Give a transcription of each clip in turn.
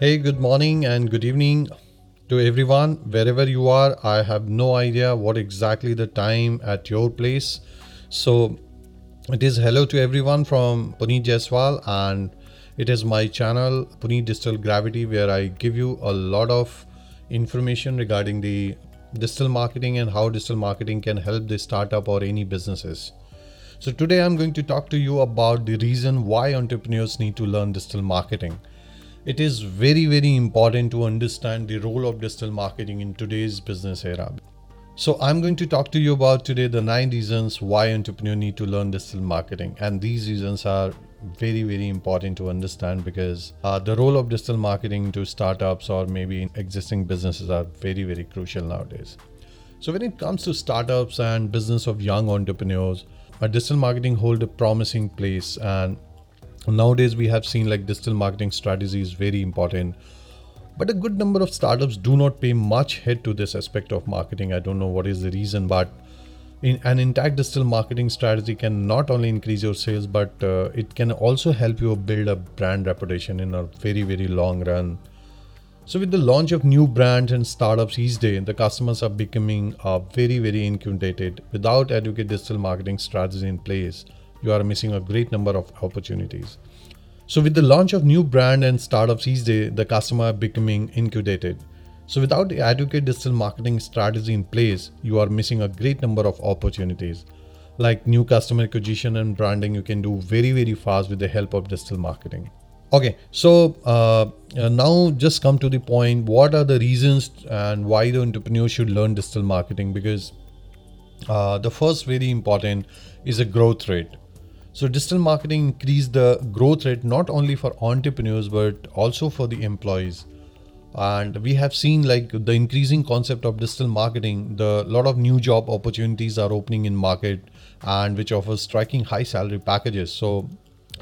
Hey, good morning and good evening to everyone. Wherever you are, I have no idea what exactly the time at your place. So, it is hello to everyone from Puneet Jaiswal, and it is my channel Puneet Digital Gravity, where I give you a lot of information regarding the digital marketing and how digital marketing can help the startup or any businesses. So, today I'm going to talk to you about the reason why entrepreneurs need to learn digital marketing it is very very important to understand the role of digital marketing in today's business era. So i'm going to talk to you about today the nine reasons why entrepreneurs need to learn digital marketing. And these reasons are very very important to understand because uh, the role of digital marketing to startups or maybe existing businesses are very very crucial nowadays. So when it comes to startups and business of young entrepreneurs digital marketing hold a promising place and nowadays we have seen like digital marketing strategy is very important. But a good number of startups do not pay much head to this aspect of marketing. I don't know what is the reason but in, an intact digital marketing strategy can not only increase your sales but uh, it can also help you build a brand reputation in a very very long run. So with the launch of new brands and startups each day the customers are becoming uh, very very inundated without adequate digital marketing strategy in place you are missing a great number of opportunities. So, with the launch of new brand and startups each day, the customer are becoming incubated. So, without the adequate digital marketing strategy in place, you are missing a great number of opportunities. Like new customer acquisition and branding, you can do very, very fast with the help of digital marketing. Okay, so uh, uh, now just come to the point what are the reasons and why the entrepreneur should learn digital marketing? Because uh, the first very important is a growth rate so digital marketing increased the growth rate not only for entrepreneurs but also for the employees. And we have seen like the increasing concept of digital marketing, the lot of new job opportunities are opening in market and which offers striking high salary packages. So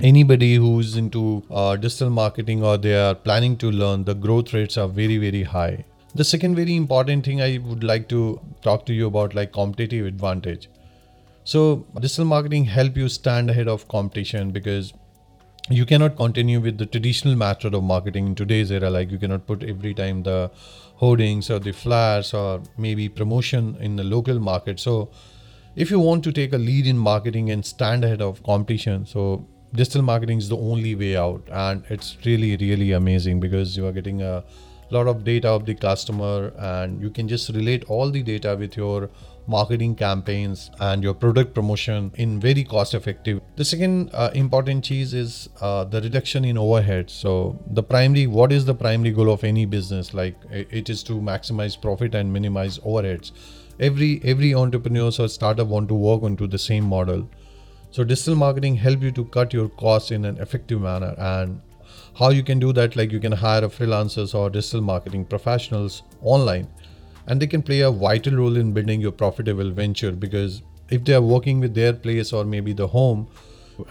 anybody who's into uh, digital marketing or they are planning to learn, the growth rates are very, very high. The second very important thing I would like to talk to you about like competitive advantage. So digital marketing help you stand ahead of competition because you cannot continue with the traditional method of marketing in today's era. Like you cannot put every time the hoardings or the flyers or maybe promotion in the local market. So if you want to take a lead in marketing and stand ahead of competition, so digital marketing is the only way out and it's really really amazing because you are getting a lot of data of the customer and you can just relate all the data with your marketing campaigns and your product promotion in very cost effective. The second uh, important cheese is uh, the reduction in overhead. So the primary what is the primary goal of any business? Like it is to maximize profit and minimize overheads. Every every entrepreneur or startup want to work onto the same model. So digital marketing help you to cut your costs in an effective manner. And how you can do that like you can hire a freelancers or digital marketing professionals online and they can play a vital role in building your profitable venture because if they are working with their place or maybe the home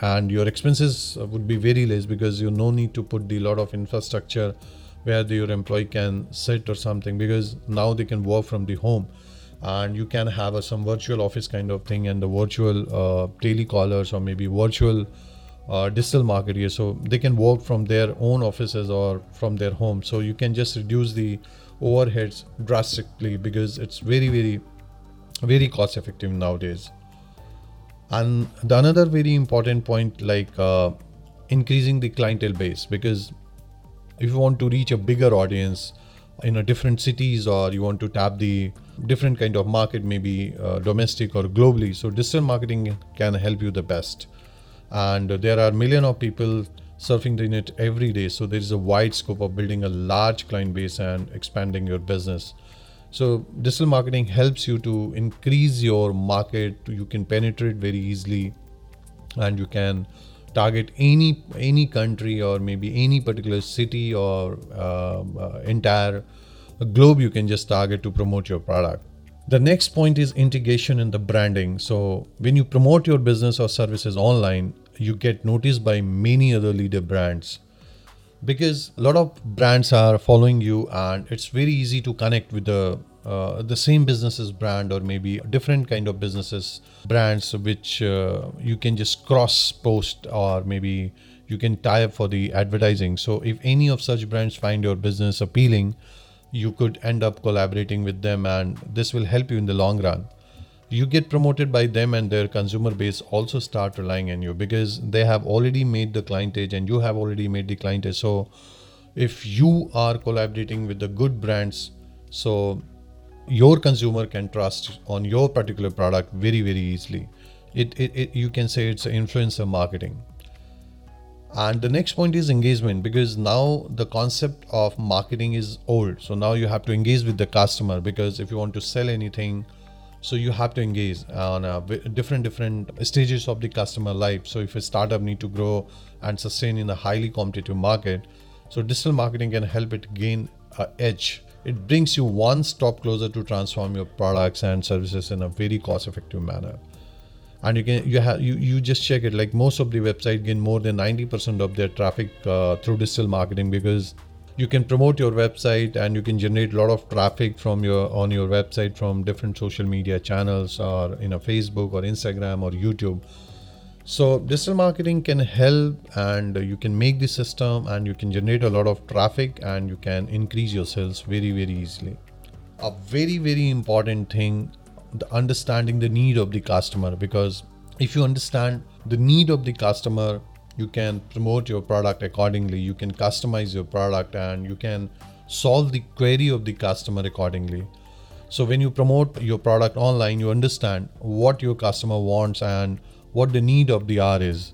and your expenses would be very less because you no need to put the lot of infrastructure where the, your employee can sit or something because now they can work from the home. And you can have a, some virtual office kind of thing and the virtual uh, telecallers or maybe virtual uh, digital marketers so they can work from their own offices or from their home. So you can just reduce the overheads drastically because it's very very very cost effective nowadays. And the another very important point like uh, increasing the clientele base because if you want to reach a bigger audience in a different cities or you want to tap the different kind of market maybe uh, domestic or globally so digital marketing can help you the best. And there are million of people surfing the net every day. So there is a wide scope of building a large client base and expanding your business. So digital marketing helps you to increase your market. You can penetrate very easily, and you can target any any country or maybe any particular city or uh, uh, entire globe. You can just target to promote your product. The next point is integration in the branding. So when you promote your business or services online, you get noticed by many other leader brands because a lot of brands are following you and it's very easy to connect with the uh, the same businesses brand or maybe different kind of businesses brands which uh, you can just cross post or maybe you can tie up for the advertising. So if any of such brands find your business appealing, you could end up collaborating with them and this will help you in the long run you get promoted by them and their consumer base also start relying on you because they have already made the clientage and you have already made the clientage so if you are collaborating with the good brands so your consumer can trust on your particular product very very easily. It, it, it you can say it's influencer marketing. And the next point is engagement because now the concept of marketing is old. So now you have to engage with the customer because if you want to sell anything so you have to engage on different different stages of the customer life. So if a startup need to grow and sustain in a highly competitive market so digital marketing can help it gain an edge. It brings you one stop closer to transform your products and services in a very cost effective manner. And you can you have you, you just check it. Like most of the website gain more than 90% of their traffic uh, through digital marketing because you can promote your website and you can generate a lot of traffic from your on your website from different social media channels or you know facebook or instagram or youtube. So digital marketing can help and you can make the system and you can generate a lot of traffic and you can increase your sales very very easily. A very very important thing the understanding the need of the customer because if you understand the need of the customer you can promote your product accordingly you can customize your product and you can solve the query of the customer accordingly. So when you promote your product online you understand what your customer wants and what the need of the hour is.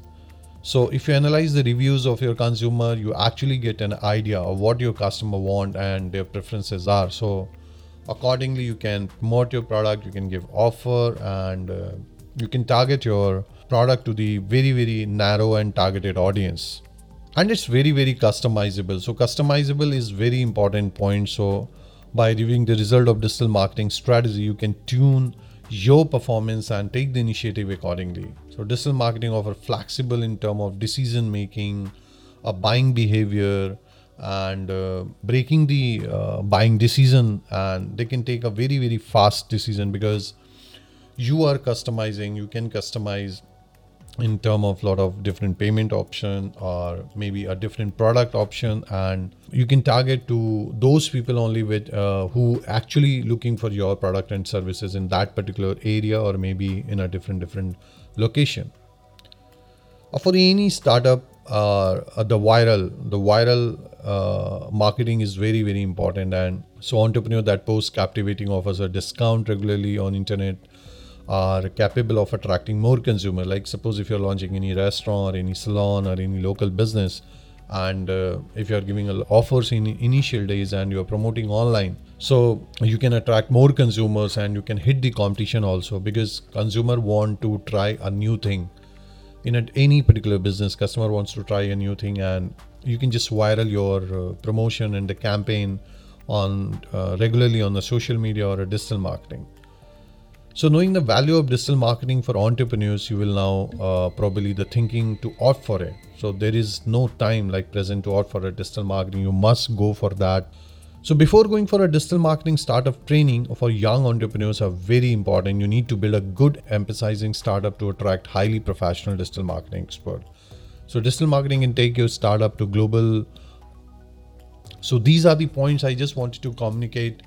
So if you analyze the reviews of your consumer you actually get an idea of what your customer want and their preferences are. So accordingly you can promote your product you can give offer and uh, you can target your product to the very very narrow and targeted audience. And it's very very customizable. So customizable is very important point. So by reviewing the result of digital marketing strategy you can tune your performance and take the initiative accordingly. So digital marketing offer flexible in term of decision making a buying behavior and uh, breaking the uh, buying decision. And they can take a very very fast decision because you are customizing you can customize in term of lot of different payment option or maybe a different product option. And you can target to those people only with uh, who actually looking for your product and services in that particular area or maybe in a different different location. Uh, for any startup uh, the viral the viral uh, marketing is very very important. And so entrepreneur that posts captivating offers a discount regularly on internet are capable of attracting more consumer like suppose if you're launching any restaurant or any salon or any local business and uh, if you're giving offers in initial days and you're promoting online so you can attract more consumers and you can hit the competition also because consumer want to try a new thing. In any particular business customer wants to try a new thing and you can just viral your uh, promotion and the campaign on uh, regularly on the social media or a digital marketing so, knowing the value of digital marketing for entrepreneurs, you will now uh, probably the thinking to opt for it. So, there is no time like present to opt for a digital marketing. You must go for that. So, before going for a digital marketing startup training for young entrepreneurs are very important. You need to build a good emphasizing startup to attract highly professional digital marketing expert. So, digital marketing can take your startup to global. So, these are the points I just wanted to communicate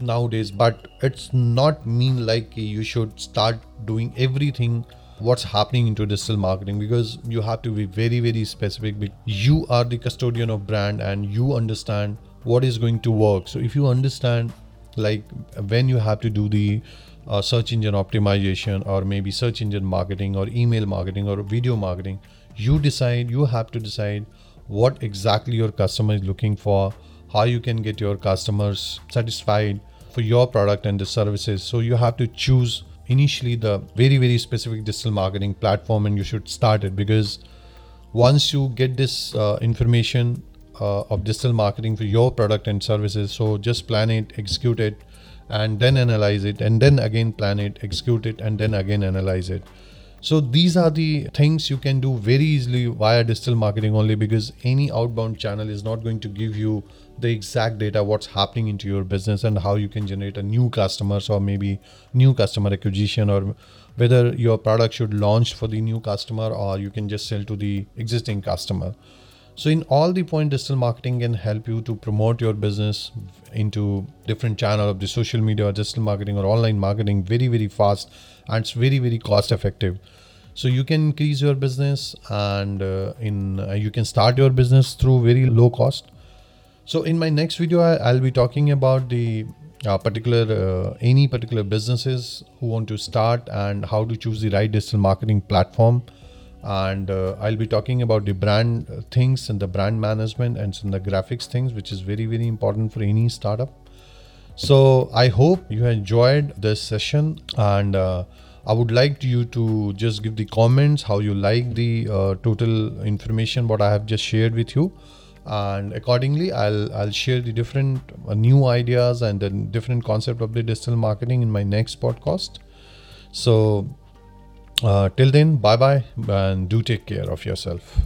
nowadays but it's not mean like you should start doing everything what's happening into digital marketing because you have to be very very specific. You are the custodian of brand and you understand what is going to work. So if you understand like when you have to do the uh, search engine optimization or maybe search engine marketing or email marketing or video marketing you decide you have to decide what exactly your customer is looking for how you can get your customers satisfied for your product and the services. So you have to choose initially the very, very specific digital marketing platform and you should start it because once you get this uh, information uh, of digital marketing for your product and services, so just plan it, execute it, and then analyze it, and then again plan it, execute it, and then again analyze it. So these are the things you can do very easily via digital marketing only because any outbound channel is not going to give you the exact data what's happening into your business and how you can generate a new customers or maybe new customer acquisition or whether your product should launch for the new customer or you can just sell to the existing customer so in all the point digital marketing can help you to promote your business into different channel of the social media or digital marketing or online marketing very very fast and it's very very cost effective. So you can increase your business and uh, in uh, you can start your business through very low cost. So in my next video I, will be talking about the uh, particular uh, any particular businesses who want to start and how to choose the right digital marketing platform and uh, I'll be talking about the brand things and the brand management and some of the graphics things, which is very very important for any startup. So I hope you enjoyed this session, and uh, I would like you to just give the comments how you like the uh, total information what I have just shared with you, and accordingly I'll I'll share the different uh, new ideas and the different concept of the digital marketing in my next podcast. So uh, till then, bye bye and do take care of yourself.